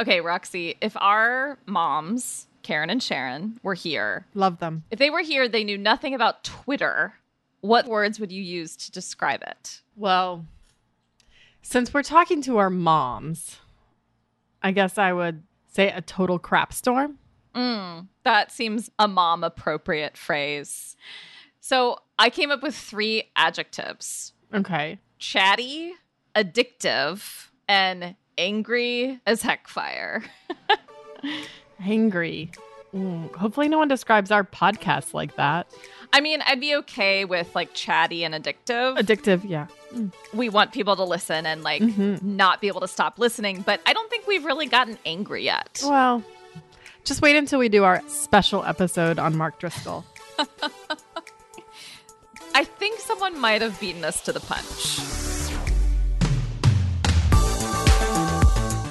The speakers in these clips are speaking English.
Okay, Roxy, if our moms, Karen and Sharon, were here, Love them. if they were here, they knew nothing about Twitter, what words would you use to describe it? Well, since we're talking to our moms, I guess I would say a total crap storm. Mm, that seems a mom appropriate phrase. So I came up with three adjectives Okay. chatty, addictive, and angry as heck fire. Angry. Mm, hopefully, no one describes our podcast like that. I mean, I'd be okay with like chatty and addictive. Addictive, yeah. we want people to listen and like Mhm. not be able to stop listening, but I don't think we've really gotten angry yet. Well, just wait until we do our special episode on Mark Driscoll. I think someone might have beaten us to the punch.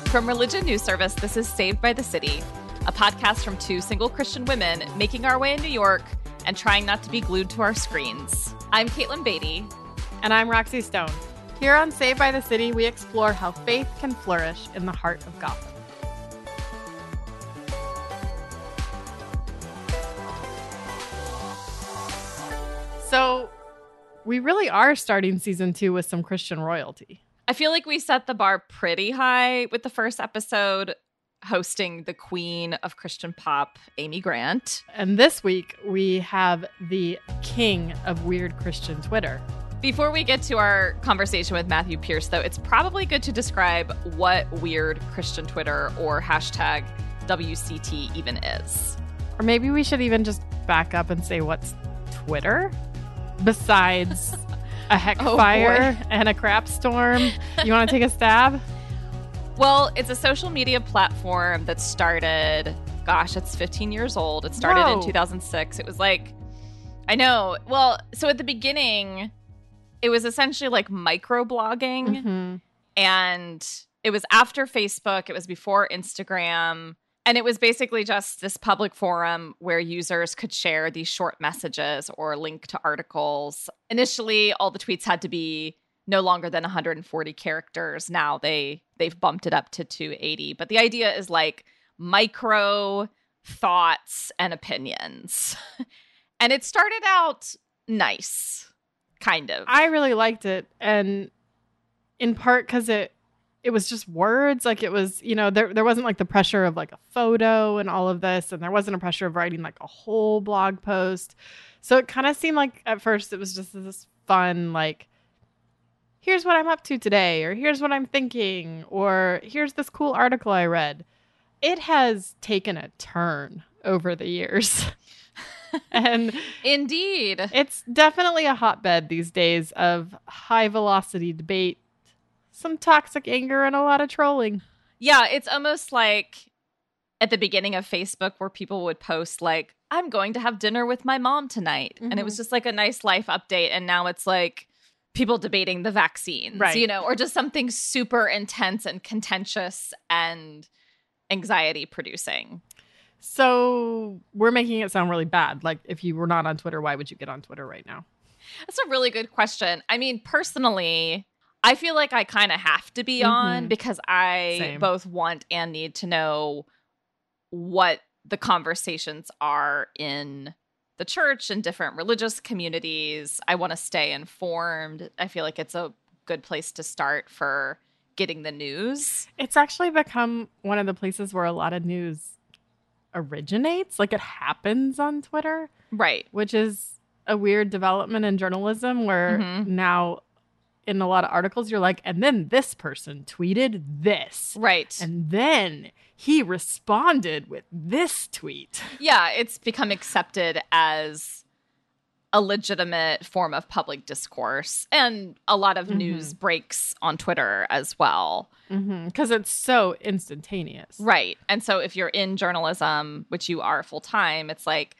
From Religion News Service, this is Saved by the City, a podcast from two single Christian women making our way in New York and trying not to be glued to our screens. I'm Caitlin Beatty. And I'm Roxy Stone. Here on Saved by the City, we explore how faith can flourish in the heart of Gotham. So, we really are starting season two with some Christian royalty. I feel like we set the bar pretty high with the first episode, hosting the queen of Christian pop, Amy Grant. And this week, we have the king of weird Christian Twitter. Before we get to our conversation with Matthew Pierce, though, it's probably good to describe what weird Christian Twitter or hashtag WCT even is. Or maybe we should even just back up and say what's Twitter besides a heck Oh, fire and a crap storm. You want to take a stab? Well, it's a social media platform that started, gosh, it's 15 years old. It started in 2006. It was like, I know. Well, so at the beginning, it was essentially like microblogging. Mhm. and it was after Facebook, it was before Instagram, and it was basically just this public forum where users could share these short messages or link to articles. Initially, all the tweets had to be no longer than 140 characters. Now they they've bumped it up to 280, but the idea is like micro thoughts and opinions. and it started out nice, kind of. I really liked it, and in part because it it was just words. Like it was, you know, there there wasn't like the pressure of like a photo and all of this, and there wasn't a pressure of writing like a whole blog post. So it kind of seemed like at first it was just this fun like. Here's what I'm up to today, or here's what I'm thinking, or here's this cool article I read. It has taken a turn over the years. and Indeed. it's definitely a hotbed these days of high velocity debate, some toxic anger, and a lot of trolling. Yeah, it's almost like at the beginning of Facebook where people would post like, I'm going to have dinner with my mom tonight. And it was mm-hmm. just like a nice life update. And now it's like people debating the vaccines, Right. you know, or just something super intense and contentious and anxiety producing. So we're making it sound really bad. Like if you were not on Twitter, why would you get on Twitter right now? That's a really good question. I mean, personally, I feel like I kind of have to be on Mhm. because I Same. both want and need to know what the conversations are in the church and different religious communities. I want to stay informed. I feel like it's a good place to start for getting the news. It's actually become one of the places where a lot of news originates. Like it happens on Twitter, Right. which is a weird development in journalism where Mhm. now in a lot of articles you're like, and then this person tweeted this. Right. And then he responded with this tweet. yeah, it's become accepted as a legitimate form of public discourse and a lot of Mhm. news breaks on Twitter as well. Because it's so instantaneous. Right. And so if you're in journalism, which you are full time, it's like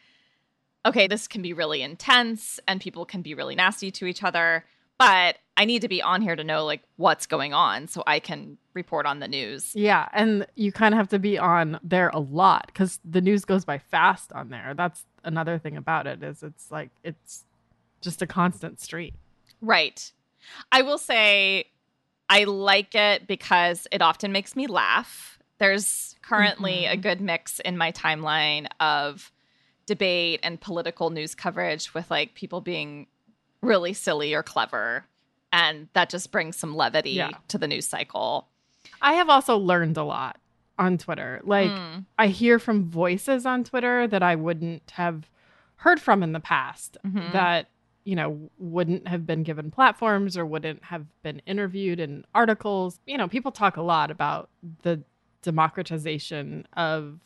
okay, this can be really intense and people can be really nasty to each other, but I need to be on here to know like what's going on so I can report on the news. Yeah. And you kind of have to be on there a lot because the news goes by fast on there. That's another thing about it is it's like it's just a constant stream. Right. I will say I like it because it often makes me laugh There's currently a Mhm. good mix in my timeline of debate and political news coverage with like people being really silly or clever. And that just brings some levity Yeah. to the news cycle. I have also learned a lot on Twitter. Like Mm, I hear from voices on Twitter that I wouldn't have heard from in the past mhm. that you know wouldn't have been given platforms or wouldn't have been interviewed in articles. You know, people talk a lot about the democratization of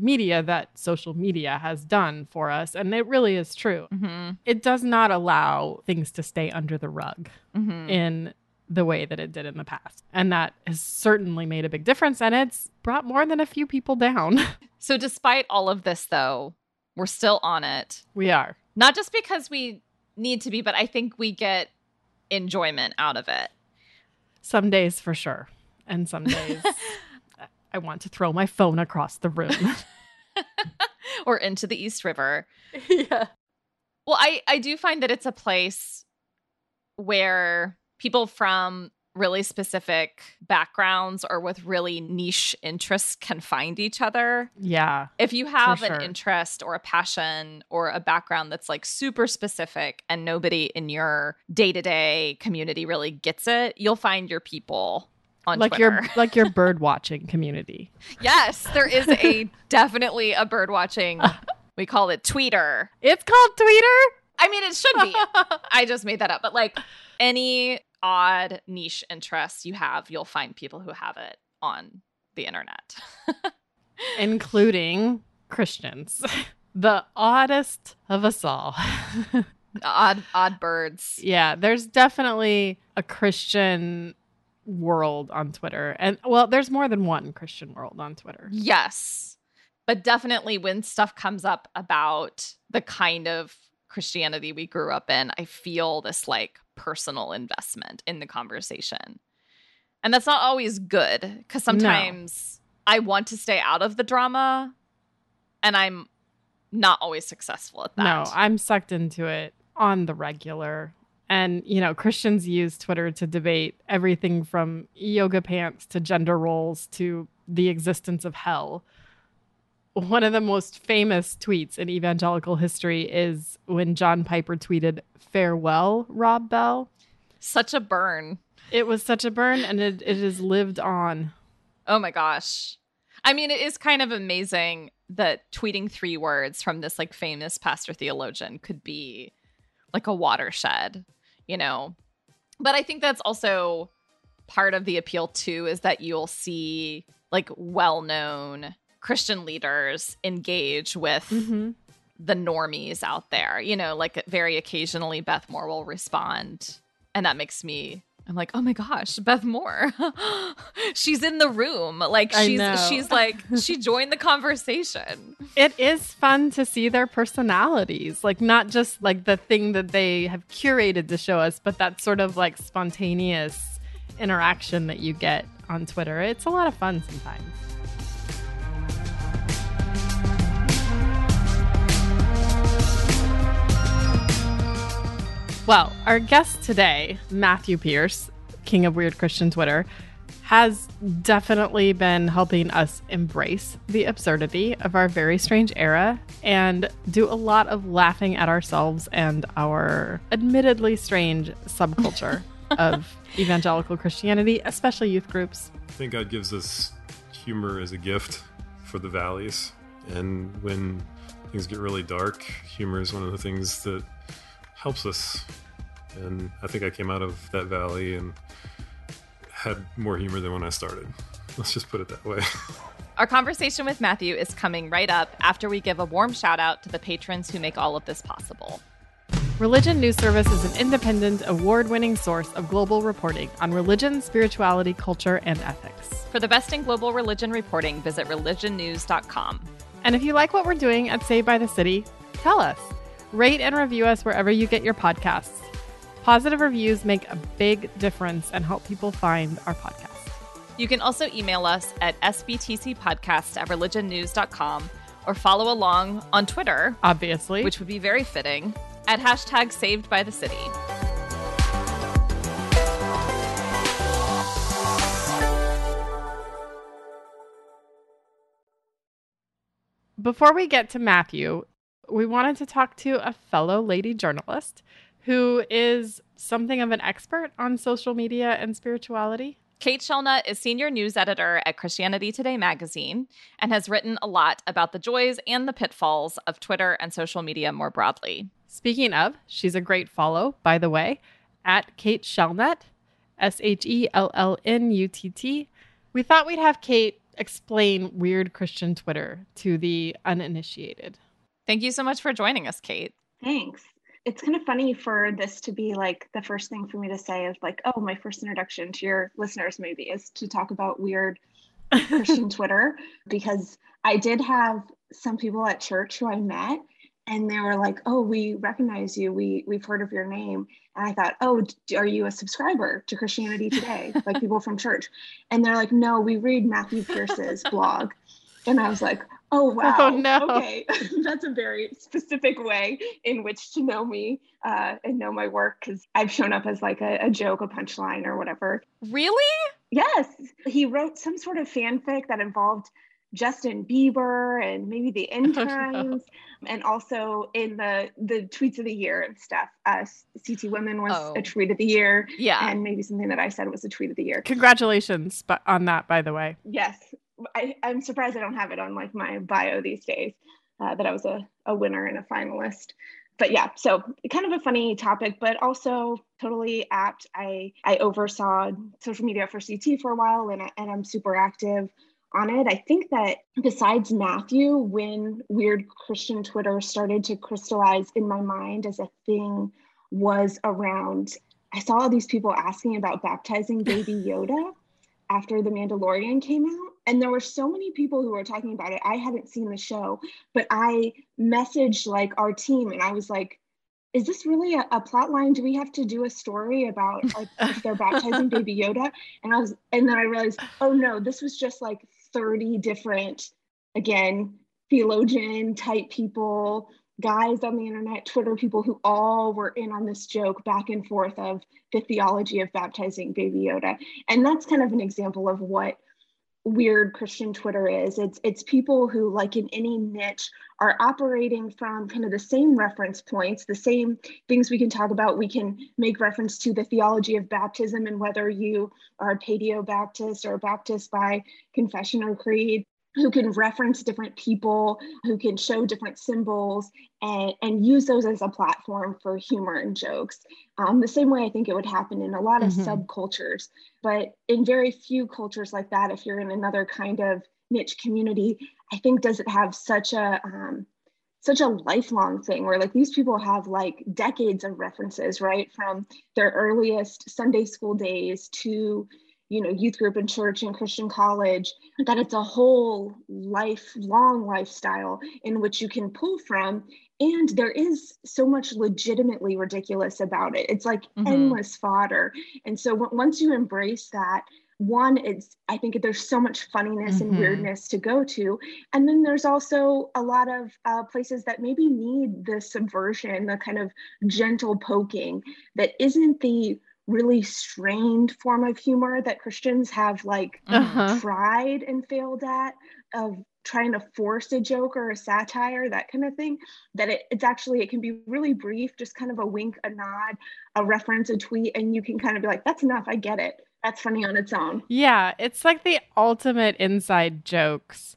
media that social media has done for us and it really is true. Mhm, It does not allow things to stay under the rug mhm. in the way that it did in the past. And that has certainly made a big difference and it's brought more than a few people down. So, despite all of this, though, we're still on it. we are. Not just because we need to be, but I think we get enjoyment out of it. Some days for sure. And some days I want to throw my phone across the room. or into the East River. yeah. Well, I, I do find that it's a place where people from really specific backgrounds or with really niche interests can find each other. Yeah. If you have sure. an interest or a passion or a background that's like super specific and nobody in your day to day community really gets it, you'll find your people on Like Twitter. your like your bird watching community. yes, there is a definitely a bird watching. We call it tweeter. It's called tweeter. I mean, it should be. I just made that up. But like any odd niche interest you have, you'll find people who have it on the internet. Including Christians. The oddest of us all. odd odd birds. Yeah, there's definitely a Christian world on Twitter. And well, there's more than one Christian world on Twitter. Yes. But definitely when stuff comes up about the kind of Christianity we grew up in, I feel this like personal investment in the conversation. And that's not always good because No. sometimes I want to stay out of the drama and I'm not always successful at that. No, I'm sucked into it on the regular. And, you know, Christians use Twitter to debate everything from yoga pants to gender roles to the existence of hell. One of the most famous tweets in evangelical history is when John Piper tweeted, Farewell, Rob Bell. Such a burn. It was such a burn and it, it has lived on. Oh my gosh. I mean, it is kind of amazing that tweeting three words from this like famous pastor theologian could be like a watershed, you know? But I think that's also part of the appeal too is that you'll see like well known Christian leaders engage with Mm-hmm. the normies out there. You know, like very occasionally Beth Moore will respond. And that makes me I'm like, oh my gosh, Beth Moore. she's in the room. Like she's she's like she joined the conversation. It is fun to see their personalities, like not just like the thing that they have curated to show us, but that sort of like spontaneous interaction that you get on Twitter. It's a lot of fun sometimes. Well, our guest today, Matthew Pierce, King of Weird Christian Twitter, has definitely been helping us embrace the absurdity of our very strange era and do a lot of laughing at ourselves and our admittedly strange subculture of evangelical Christianity, especially youth groups. I think God gives us humor as a gift for the valleys. And when things get really dark, humor is one of the things that helps us. And I think I came out of that valley and had more humor than when I started. Let's just put it that way. Our conversation with Matthew is coming right up after we give a warm shout out to the patrons who make all of this possible. Religion News Service is an independent, award winning source of global reporting on religion, spirituality, culture, and ethics. For the best in global religion reporting, visit religionnews.com. And if you like what we're doing at Saved by the City, tell us. Rate and review us wherever you get your podcasts. Positive reviews make a big difference and help people find our podcast. You can also email us at sbtcpodcast at religionnews.com or follow along on Twitter, Obviously. which would be very fitting, at hashtag saved by the city. before we get to Matthew, we wanted to talk to a fellow lady journalist who is something of an expert on social media and spirituality. Kate Shellnutt is senior news editor at Christianity Today magazine and has written a lot about the joys and the pitfalls of Twitter and social media more broadly. Speaking of, she's a great follow, by the way, at Kate Shellnutt, S H E L L N U T T. We thought we'd have Kate explain weird Christian Twitter to the uninitiated. Thank you so much for joining us, Kate. Thanks it's kind of funny for this to be like the first thing for me to say of like, oh, my first introduction to your listeners maybe is to talk about weird Christian Twitter because I did have some people at church who I met and they were like, "Oh, we recognize you. We we've heard of your name." And I thought, "Oh, are you a subscriber to Christianity Today?" like people from church. And they're like, "No, we read Matthew Pierce's blog." And I was like, Oh, oh wow! Oh, no. Okay, that's a very specific way in which to know me uh, and know my work because I've shown up as like a, a joke, a punchline, or whatever. Really? Yes. He wrote some sort of fanfic that involved Justin Bieber and maybe the end times, oh, no. and also in the the tweets of the year and stuff. Uh, CT Women was oh. a tweet of the year, yeah, and maybe something that I said was a tweet of the year. Congratulations, but on that, by the way. Yes, I, am surprised I don't have it on like my bio these days uh, that I was a, a winner and a finalist. But yeah, so kind of a funny topic, but also totally apt. I I oversaw social media for CT for a while, and I, and I'm super active on it. I think that besides Matthew, when weird Christian Twitter started to crystallize in my mind as a thing, was around. I saw all these people asking about baptizing baby Yoda after The Mandalorian came out. And there were so many people who were talking about it. I hadn't seen the show, but I messaged like our team and I was like, is this really a, a plot line? Do we have to do a story about like if they're baptizing baby Yoda? And I was, and then I realized, oh no, this was just like 30 different, again, theologian type people guys on the internet, Twitter people who all were in on this joke back and forth of the theology of baptizing baby Yoda. And that's kind of an example of what weird Christian Twitter is. It's it's people who, like in any niche, are operating from kind of the same reference points, the same things we can talk about. We can make reference to the theology of baptism and whether you are a Paedobaptist or a Baptist by confession or creed who can reference different people, who can show different symbols, and, and use those as a platform for humor and jokes. Um, the same way I think it would happen in a lot of mm-hmm. subcultures. But in very few cultures like that, if you're in another kind of niche community, I think does it have such a um, such a lifelong thing where like these people have like decades of references, right? From their earliest Sunday school days to you know youth group and church and christian college that it's a whole lifelong lifestyle in which you can pull from and there is so much legitimately ridiculous about it it's like mm-hmm. endless fodder and so w- once you embrace that one it's i think there's so much funniness mm-hmm. and weirdness to go to and then there's also a lot of uh, places that maybe need the subversion the kind of gentle poking that isn't the really strained form of humor that Christians have like uh-huh. tried and failed at of trying to force a joke or a satire that kind of thing that it, it's actually it can be really brief just kind of a wink a nod a reference a tweet and you can kind of be like that's enough i get it. That's funny on its own. Yeah it's like the ultimate inside jokes.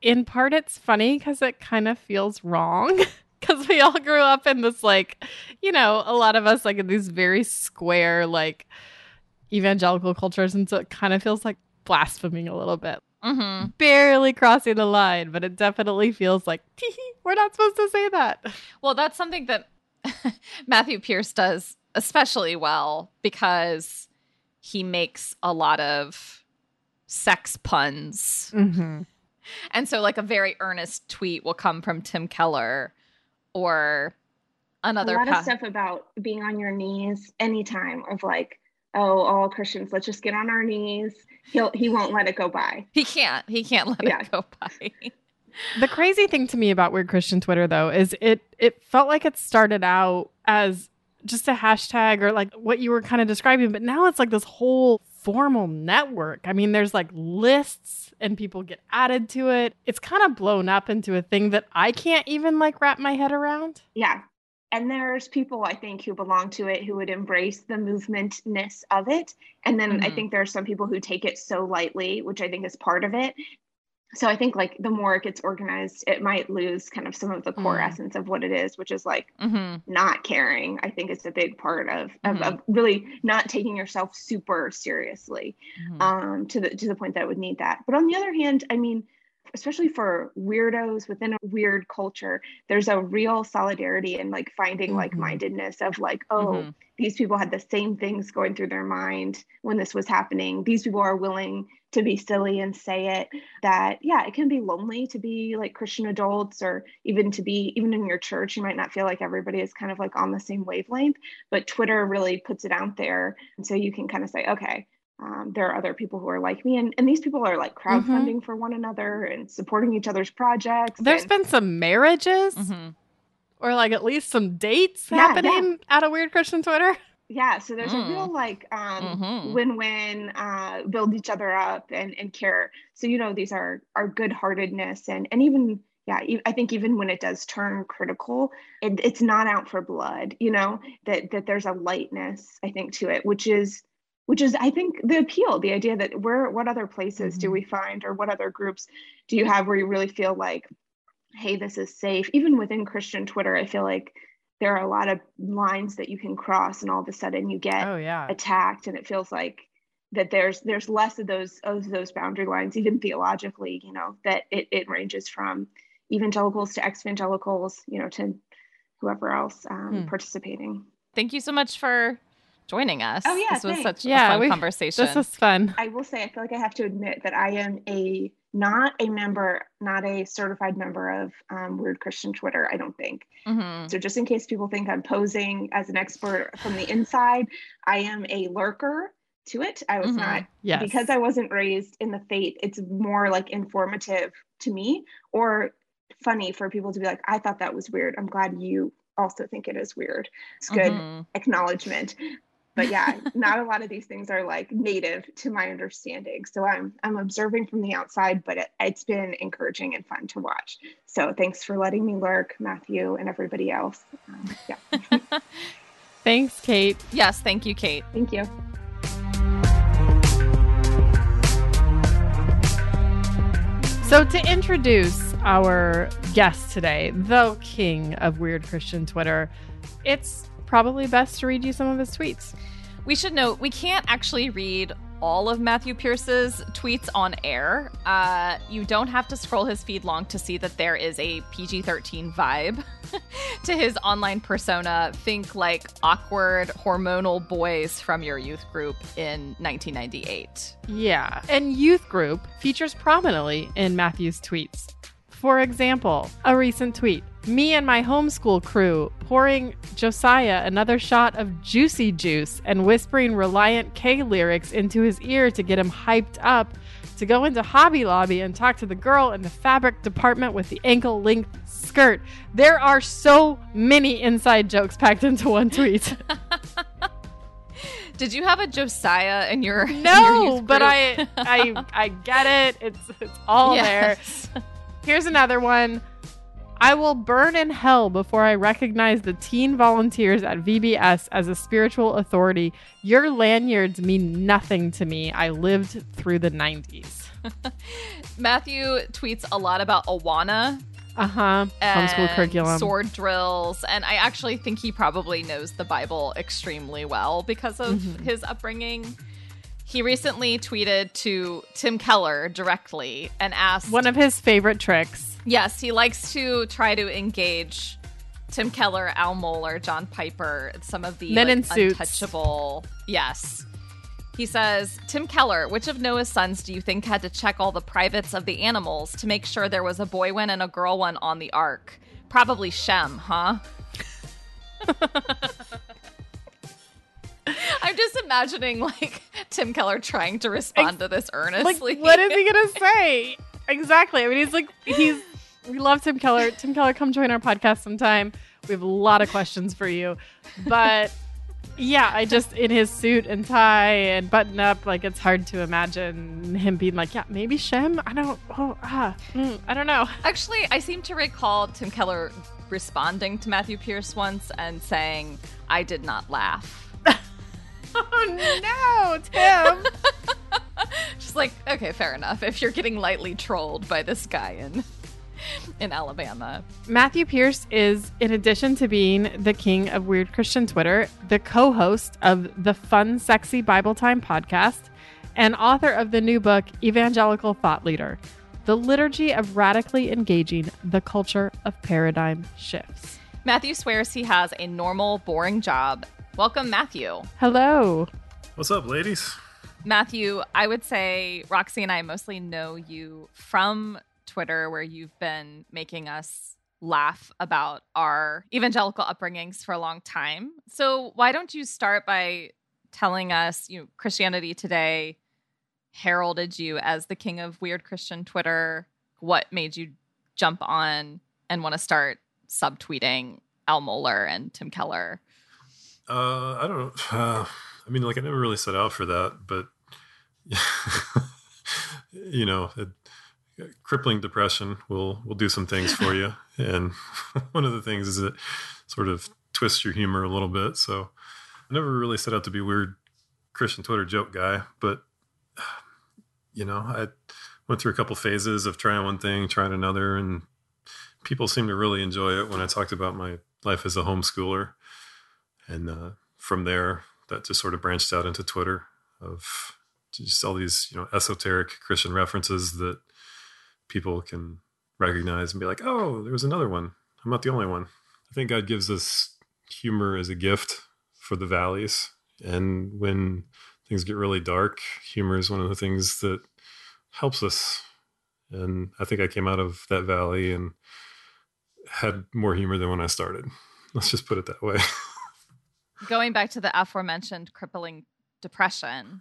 In part it's funny because it kind of feels wrong because we all grew up in this like you know a lot of us like in these very square like evangelical cultures and so it kind of feels like blaspheming a little bit mm-hmm. barely crossing the line but it definitely feels like we're not supposed to say that well that's something that matthew pierce does especially well because he makes a lot of sex puns mm-hmm. and so like a very earnest tweet will come from tim keller or another a lot path. of stuff about being on your knees anytime of like oh all christians let's just get on our knees he'll he won't let it go by he can't he can't let yeah. it go by the crazy thing to me about weird christian twitter though is it it felt like it started out as just a hashtag or like what you were kind of describing but now it's like this whole formal network. I mean, there's like lists and people get added to it. It's kind of blown up into a thing that I can't even like wrap my head around. Yeah. And there's people I think who belong to it who would embrace the movementness of it. And then mm-hmm. I think there are some people who take it so lightly, which I think is part of it so I think like the more it gets organized, it might lose kind of some of the core mm. essence of what it is, which is like mm-hmm. not caring. I think it's a big part of, mm-hmm. of, of, really not taking yourself super seriously mm-hmm. um, to the to the point that it would need that. But on the other hand, I mean, especially for weirdos within a weird culture, there's a real solidarity and like finding mm-hmm. like-mindedness of like, oh, mm-hmm. these people had the same things going through their mind when this was happening. These people are willing to be silly and say it. That yeah, it can be lonely to be like Christian adults or even to be even in your church, you might not feel like everybody is kind of like on the same wavelength, but Twitter really puts it out there. And so you can kind of say, okay, um, there are other people who are like me and, and these people are like crowdfunding mm-hmm. for one another and supporting each other's projects There's and, been some marriages mm-hmm. or like at least some dates yeah, happening yeah. at a weird christian twitter yeah so there's mm. a real mm. like um, mm-hmm. win-win uh, build each other up and, and care so you know these are are good-heartedness and and even yeah i think even when it does turn critical it, it's not out for blood you know that that there's a lightness i think to it which is which is i think the appeal the idea that where what other places mm-hmm. do we find or what other groups do you have where you really feel like hey this is safe even within christian twitter i feel like there are a lot of lines that you can cross and all of a sudden you get oh, yeah. attacked and it feels like that there's there's less of those of those boundary lines even theologically you know that it, it ranges from evangelicals to ex-evangelicals you know to whoever else um, hmm. participating thank you so much for joining us. Oh yeah, this was thanks. such yeah, a fun we, conversation. This was fun. I will say, I feel like I have to admit that I am a not a member, not a certified member of um, Weird Christian Twitter. I don't think. Mm-hmm. So just in case people think I'm posing as an expert from the inside, I am a lurker to it. I was mm-hmm. not yes. because I wasn't raised in the faith. It's more like informative to me or funny for people to be like, I thought that was weird. I'm glad you also think it is weird. It's good mm-hmm. acknowledgement but yeah not a lot of these things are like native to my understanding. So i'm i'm observing from the outside but it, has been encouraging and fun to watch. So thanks for letting me lurk matthew and everybody else. Um, yeah. Thanks kate. Yes thank you kate. Thank you. So to introduce our guest today the king of weird christian twitter it's probably best to read you some of his tweets. We should note we can't actually read all of Matthew Pierce's tweets on air. Uh, you don't have to scroll his feed long to see that there is a PG 13 vibe to his online persona. Think like awkward hormonal boys from your youth group in 1998. Yeah. And youth group features prominently in Matthew's tweets. For example, a recent tweet me and my homeschool crew pouring Josiah another shot of juicy juice and whispering Relient K lyrics into his ear to get him hyped up to go into Hobby Lobby and talk to the girl in the fabric department with the ankle length skirt. There are so many inside jokes packed into one tweet. Did you have a Josiah in your No, in your but I I I get it. It's it's all yes. there. Here's another one. I will burn in hell before I recognize the teen volunteers at VBS as a spiritual authority. Your lanyards mean nothing to me. I lived through the 90s. Matthew tweets a lot about Awana. Uh huh. Homeschool curriculum. Sword drills. And I actually think he probably knows the Bible extremely well because of mm-hmm. his upbringing. He recently tweeted to Tim Keller directly and asked. One of his favorite tricks Yes, he likes to try to engage Tim Keller, Al Mohler, John Piper, some of the men like, in suits. untouchable. Yes. He says, Tim Keller, which of Noah's sons do you think had to check all the privates of the animals to make sure there was a boy one and a girl one on the ark? Probably Shem, huh? I'm just imagining like Tim Keller trying to respond to this earnestly. Like, what is he gonna say? Exactly. I mean, he's like he's we love Tim Keller. Tim Keller, come join our podcast sometime. We have a lot of questions for you. But Yeah, I just in his suit and tie and button up, like it's hard to imagine him being like, yeah, maybe Shem. I don't. Oh, ah, mm, I don't know. Actually, I seem to recall Tim Keller responding to Matthew Pierce once and saying, "I did not laugh." oh no, Tim. Just like, okay, fair enough. If you're getting lightly trolled by this guy in in Alabama. Matthew Pierce is, in addition to being the king of Weird Christian Twitter, the co host of the Fun Sexy Bible Time podcast and author of the new book, Evangelical Thought Leader The Liturgy of Radically Engaging the Culture of Paradigm Shifts. Matthew swears he has a normal, boring job. Welcome, Matthew. Hello. What's up, ladies? Matthew, I would say Roxy and I mostly know you from Twitter where you've been making us laugh about our evangelical upbringings for a long time. So why don't you start by telling us, you know, Christianity Today heralded you as the king of weird Christian Twitter. What made you jump on and want to start subtweeting Al Mohler and Tim Keller? Uh, I don't know. Uh, I mean, like I never really set out for that, but you know, it, crippling depression will will do some things for you. And one of the things is it sort of twists your humor a little bit. So i never really set out to be weird christian twitter joke guy but you know i went through a couple phases of trying one thing trying another and people seemed to really enjoy it when i talked about my life as a homeschooler. And uh, from there that just sort of branched out into twitter of just all these you know esoteric christian references that people can recognize and be like, oh, there's another one. I'm not the only one. I think God gives us humor as a gift for the valleys. And when things get really dark, humor is one of the things that helps us. And I think I came out of that valley and had more humor than when I started. Let's just put it that way. Going back to the aforementioned crippling depression,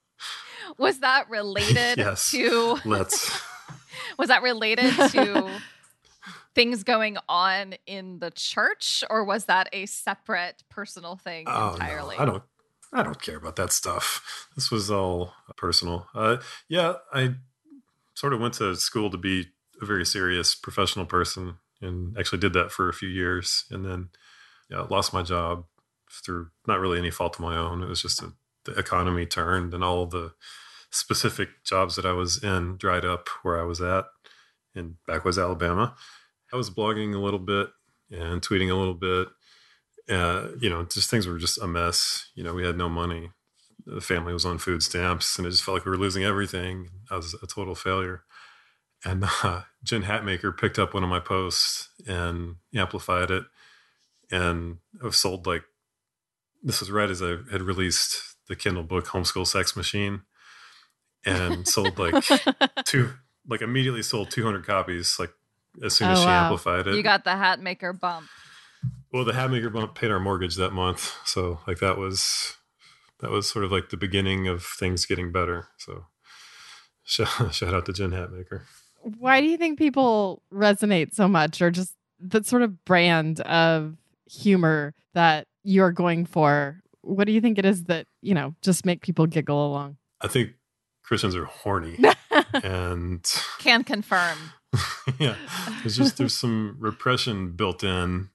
was that related yes, to let's was that related to things going on in the church or was that a separate personal thing oh, entirely? No, I don't I don't care about that stuff. This was all personal. Uh, yeah, I sort of went to school to be a very serious professional person and actually did that for a few years and then yeah, lost my job through not really any fault of my own. It was just a, the economy turned and all the specific jobs that I was in dried up where I was at in Backwoods, Alabama. I was blogging a little bit and tweeting a little bit. Uh, you know, just things were just a mess. You know, we had no money. The family was on food stamps, and it just felt like we were losing everything. I was a total failure. And uh, Jen Hatmaker picked up one of my posts and amplified it, and I've sold like this was right as I had released the Kindle book Homeschool Sex Machine, and sold like two, like immediately sold 200 copies, like as soon as oh, she wow. amplified it. You got the Hatmaker bump. Well, the Hatmaker bump paid our mortgage that month, so like that was that was sort of like the beginning of things getting better. So shout, shout out to Jen Hatmaker. Why do you think people resonate so much, or just that sort of brand of humor that you're going for? What do you think it is that you know just make people giggle along? I think Christians are horny and can confirm. yeah, there's just there's some repression built in,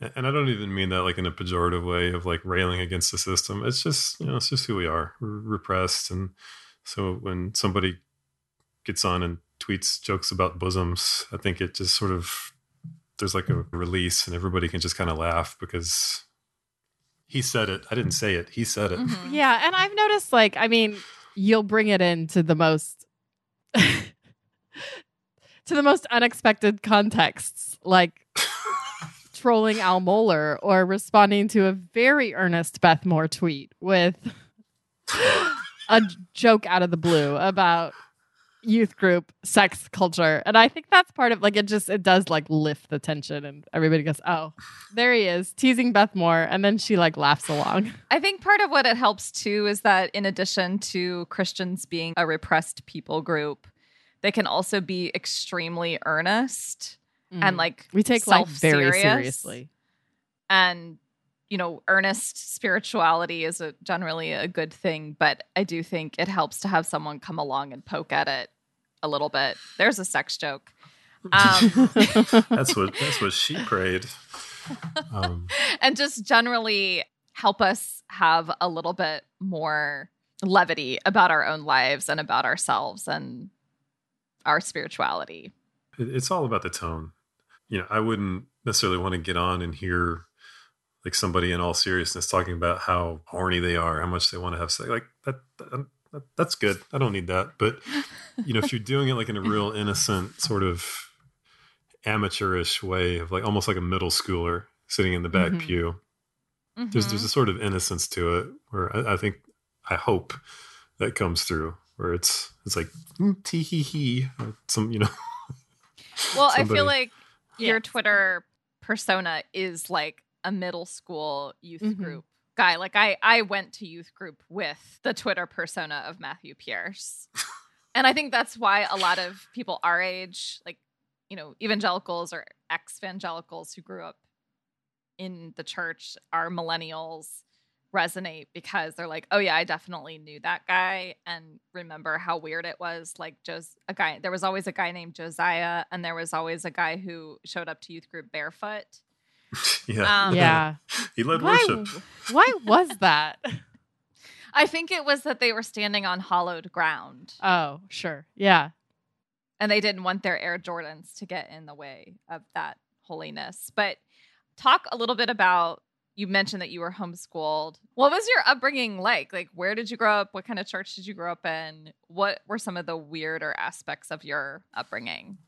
and I don't even mean that like in a pejorative way of like railing against the system. It's just you know it's just who we are. We're repressed, and so when somebody gets on and tweets jokes about bosoms, I think it just sort of there's like a release, and everybody can just kind of laugh because he said it. I didn't say it. He said it. Mm-hmm. Yeah, and I've noticed like I mean you'll bring it into the most to the most unexpected contexts, like trolling Al Mohler or responding to a very earnest Beth Moore tweet with a joke out of the blue about youth group sex culture. And i think that's part of like it just it does like lift the tension and everybody goes oh there he is teasing beth moore. And then she like laughs along. I think part of what it helps too is that in addition to christians being a repressed people group they can also be extremely earnest mm. and like we take life very seriously. And you know, earnest spirituality is a, generally a good thing, but I do think it helps to have someone come along and poke at it a little bit. There's a sex joke. Um, that's what that's what she prayed. Um, and just generally help us have a little bit more levity about our own lives and about ourselves and our spirituality. It's all about the tone. You know, I wouldn't necessarily want to get on and hear like somebody in all seriousness talking about how horny they are, how much they want to have sex. Like that, that, that that's good. I don't need that. But you know, if you're doing it like in a real innocent sort of amateurish way of like almost like a middle schooler sitting in the back mm-hmm. pew, mm-hmm. there's there's a sort of innocence to it where I, I think I hope that comes through where it's it's like mm, tee hee hee some you know. well, I feel like your Twitter persona is like a middle school youth mm-hmm. group guy. Like I I went to youth group with the Twitter persona of Matthew Pierce. and I think that's why a lot of people our age, like, you know, evangelicals or ex evangelicals who grew up in the church are millennials resonate because they're like, oh yeah, I definitely knew that guy and remember how weird it was. Like just a guy, there was always a guy named Josiah, and there was always a guy who showed up to youth group barefoot. yeah. Um, yeah. he led why, worship. Why was that? I think it was that they were standing on hollowed ground. Oh, sure. Yeah. And they didn't want their Air Jordans to get in the way of that holiness. But talk a little bit about you mentioned that you were homeschooled. What was your upbringing like? Like, where did you grow up? What kind of church did you grow up in? What were some of the weirder aspects of your upbringing?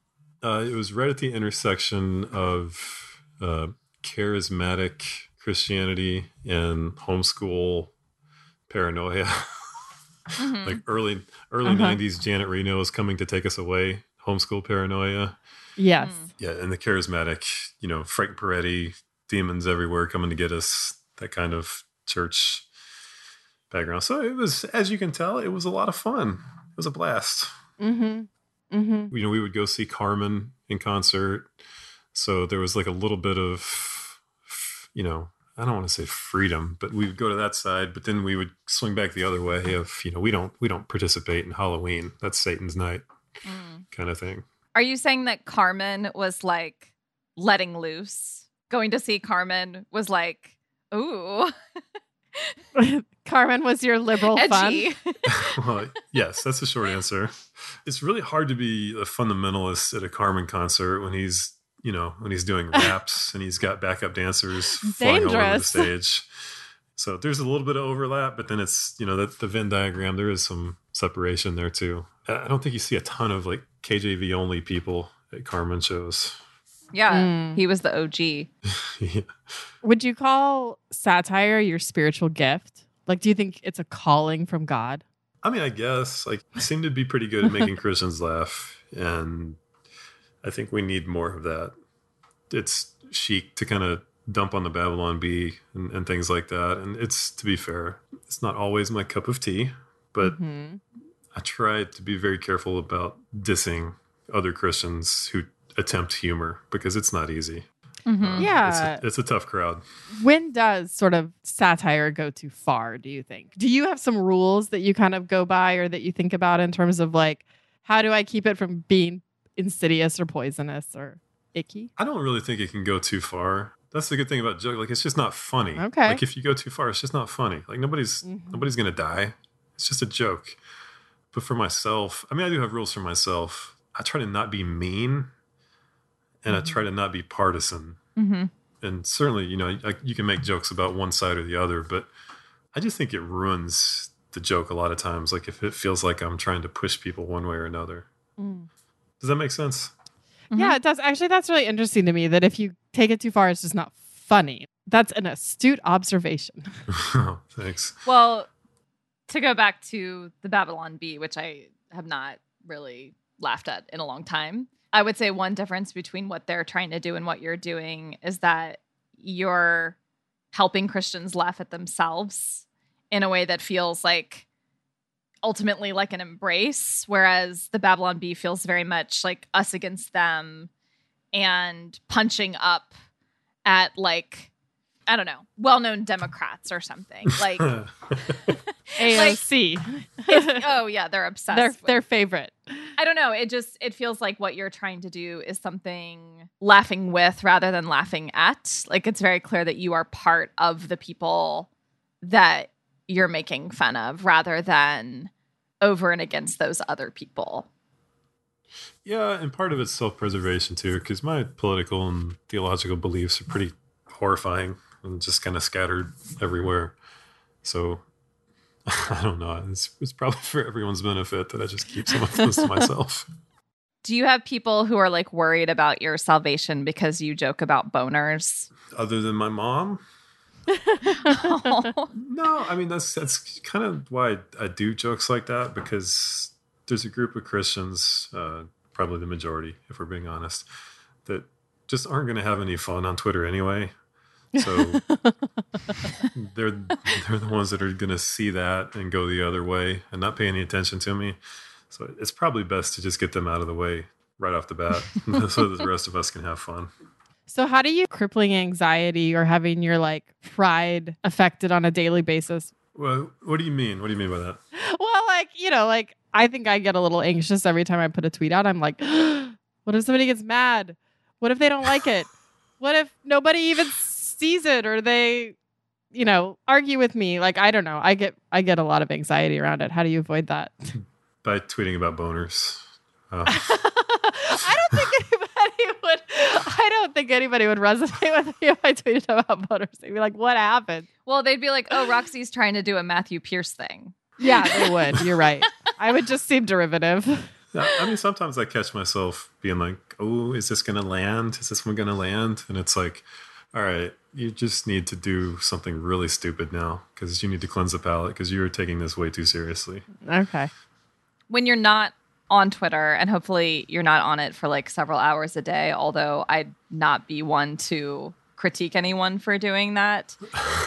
Uh, it was right at the intersection of uh, charismatic Christianity and homeschool paranoia. mm-hmm. like early early uh-huh. 90s Janet Reno is coming to take us away, homeschool paranoia. Yes. Mm. Yeah, and the charismatic, you know, Frank Peretti, demons everywhere coming to get us, that kind of church background. So it was, as you can tell, it was a lot of fun. It was a blast. Mm-hmm. Mm-hmm. You know, we would go see Carmen in concert. So there was like a little bit of you know, I don't want to say freedom, but we would go to that side, but then we would swing back the other way if, you know, we don't we don't participate in Halloween. That's Satan's night. Mm. kind of thing. Are you saying that Carmen was like letting loose? Going to see Carmen was like, ooh. Carmen was your liberal Edgy. fun. well, yes, that's the short answer. It's really hard to be a fundamentalist at a Carmen concert when he's you know, when he's doing raps and he's got backup dancers flying all over the stage. So there's a little bit of overlap, but then it's, you know, that the Venn diagram, there is some separation there too. I don't think you see a ton of like KJV only people at Carmen shows. Yeah, mm. he was the OG. yeah. Would you call satire your spiritual gift? Like, do you think it's a calling from God? I mean, I guess like I seem to be pretty good at making Christians laugh, and I think we need more of that. It's chic to kind of dump on the Babylon Bee and, and, things like that. And it's, to be fair, it's not always my cup of tea, but mm-hmm. I try to be very careful about dissing other Christians who attempt humor because it's not easy. Mm-hmm. Uh, yeah. It's a, it's a tough crowd. When does sort of satire go too far, do you think? Do you have some rules that you kind of go by or that you think about in terms of like, how do I keep it from being insidious or poisonous or icky? I don't really think it can go too far. That's the good thing about joke. Like it's just not funny. Okay. Like if you go too far, it's just not funny. Like nobody's mm-hmm. nobody's gonna die. It's just a joke. But for myself, I mean, I do have rules for myself. I try to not be mean, and mm-hmm. I try to not be partisan. Mm-hmm. And certainly, you know, I, you can make jokes about one side or the other, but I just think it ruins the joke a lot of times. Like if it feels like I'm trying to push people one way or another. Mm. Does that make sense? Mm-hmm. Yeah, it does. Actually, that's really interesting to me that if you take it too far, it's just not funny. That's an astute observation. oh, thanks. Well, to go back to the Babylon Bee, which I have not really laughed at in a long time, I would say one difference between what they're trying to do and what you're doing is that you're helping Christians laugh at themselves in a way that feels like ultimately like an embrace, whereas the Babylon Bee feels very much like us against them and punching up at like I don't know, well-known Democrats or something. Like, AOC. oh yeah, they're obsessed. their with- their favorite. I don't know. It just it feels like what you're trying to do is something laughing with rather than laughing at. Like it's very clear that you are part of the people that you're making fun of rather than over and against those other people. Yeah, and part of it's self preservation too, because my political and theological beliefs are pretty horrifying and just kind of scattered everywhere. So I don't know. It's, it's probably for everyone's benefit that I just keep some of those to myself. Do you have people who are like worried about your salvation because you joke about boners? Other than my mom, Oh. no. I mean, that's that's kind of why I do jokes like that because there's a group of Christians, uh, probably the majority, if we're being honest, that just aren't going to have any fun on Twitter anyway. So they're they're the ones that are going to see that and go the other way and not pay any attention to me. So it's probably best to just get them out of the way right off the bat, so that the rest of us can have fun. So how do you crippling anxiety or having your like pride affected on a daily basis? Well, what do you mean? What do you mean by that? Well, like, you know, like I think I get a little anxious every time I put a tweet out. I'm like, what if somebody gets mad? What if they don't like it? What if nobody even sees it or they, you know, argue with me? Like, I don't know. I get I get a lot of anxiety around it. How do you avoid that? By tweeting about boners. Uh, I don't think anybody would I don't think anybody would resonate with me if I tweeted about voters. They'd be like, what happened? well, they'd be like, "Oh, Roxy's trying to do a Matthew Pierce thing." Yeah, they would. You're right. I would just seem derivative. Yeah, I mean, sometimes I catch myself being like, "Oh, is this going to land? Is this one going to land?" And it's like, "All right, you just need to do something really stupid now because you need to cleanse the palate because you're taking this way too seriously." Okay. when you're not on Twitter, and hopefully you're not on it for like several hours a day, although I'd not be one to critique anyone for doing that.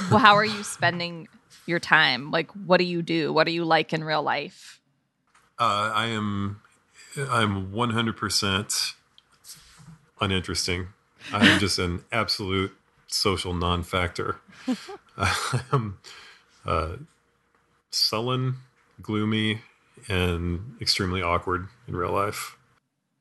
well, how are you spending your time? Like, what do you do? What are you like in real life? Uh, I am, I'm 100% uninteresting. I am just an absolute social non-factor. I am uh, sullen, gloomy, and extremely awkward in real life.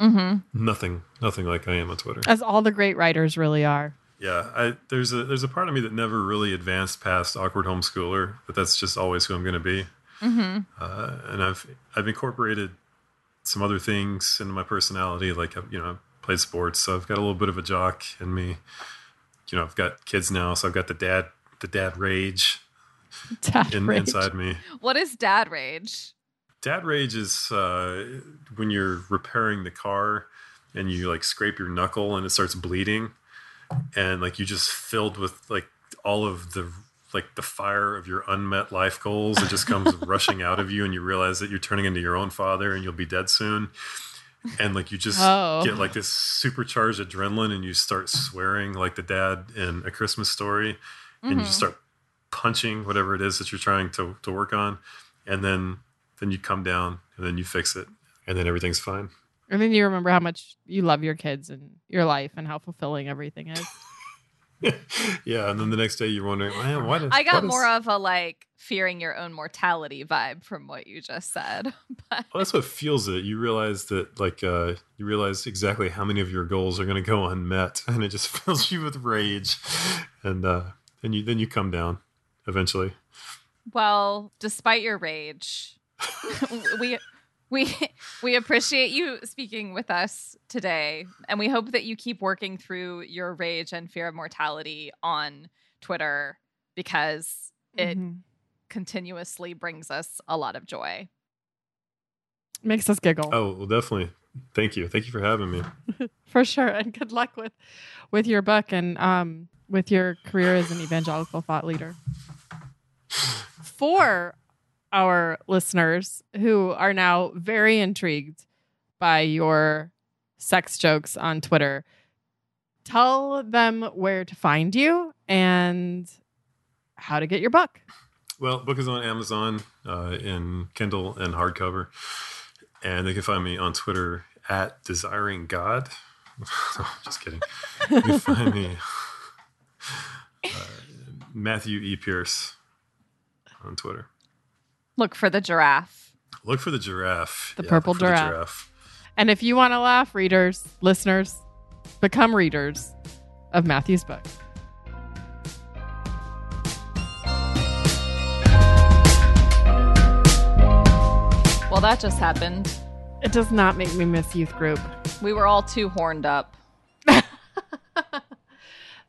Mm-hmm. Nothing, nothing like I am on Twitter. As all the great writers really are. Yeah, I, there's a there's a part of me that never really advanced past awkward homeschooler, but that's just always who I'm going to be. Mm-hmm. Uh, and I've I've incorporated some other things into my personality, like you know, I played sports, so I've got a little bit of a jock in me. You know, I've got kids now, so I've got the dad the dad rage, Dad in, rage. inside me. What is dad rage? Dad rage is uh, when you're repairing the car and you like scrape your knuckle and it starts bleeding, and like you just filled with like all of the like the fire of your unmet life goals. It just comes rushing out of you, and you realize that you're turning into your own father and you'll be dead soon. And like you just Oh. get like this supercharged adrenaline, and you start swearing like the dad in A Christmas Story, and you just start punching whatever it is that you're trying to to work on, and then then you come down and then you fix it and then everything's fine And then you remember how much you love your kids and your life and how fulfilling everything is. yeah and then the next day you're wondering man why did I got what is-" more of a like fearing your own mortality vibe from what you just said. But well, that's what fuels it you realize that like uh you realize exactly how many of your goals are going to go unmet and it just fills you with rage and uh and you then you come down eventually well, despite your rage, we we we appreciate you speaking with us today, and we hope that you keep working through your rage and fear of mortality on Twitter because it Mhm. continuously brings us a lot of joy. makes us giggle. oh well definitely thank you thank you for having me For sure. And good luck with with your book and um with your career as an evangelical thought leader. For our listeners who are now very intrigued by your sex jokes on Twitter, tell them where to find you and how to get your book. Well, book is on Amazon uh, in Kindle and hardcover, and they can find me on Twitter at Desiring God. Just kidding. You find me uh, Matthew E. Pierce on Twitter. Look for the giraffe. Look for the giraffe. The purple look for the giraffe. And if you want to laugh, readers, listeners, become readers of Matthew's book. Well, that just happened. It does not make me miss youth group. We were all too horned up.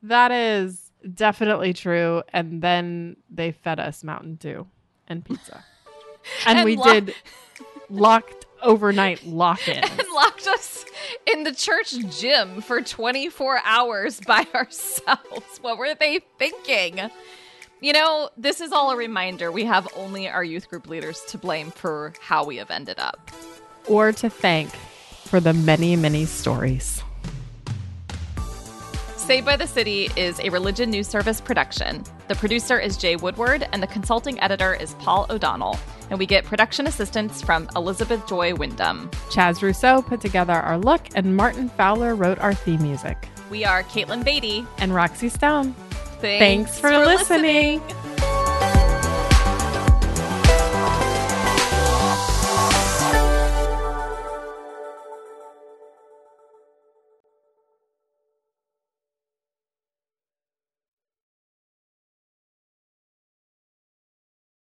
That is definitely true. And then they fed us Mountain Dew and pizza. And, And we lo- did locked overnight lock in. and locked us in the church gym for 24 hours by ourselves. What were they thinking? You know, this is all a reminder. We have only our youth group leaders to blame for how we have ended up. or to thank for the many, many stories. Saved by the City is a religion news service production. The producer is Jay Woodward, and the consulting editor is Paul O'Donnell. And we get production assistance from Elizabeth Joy Wyndham. Chaz Rousseau put together our look, and Martin Fowler wrote our theme music. We are Katelyn Beaty. And Roxy Stone. Thanks, Thanks for listening.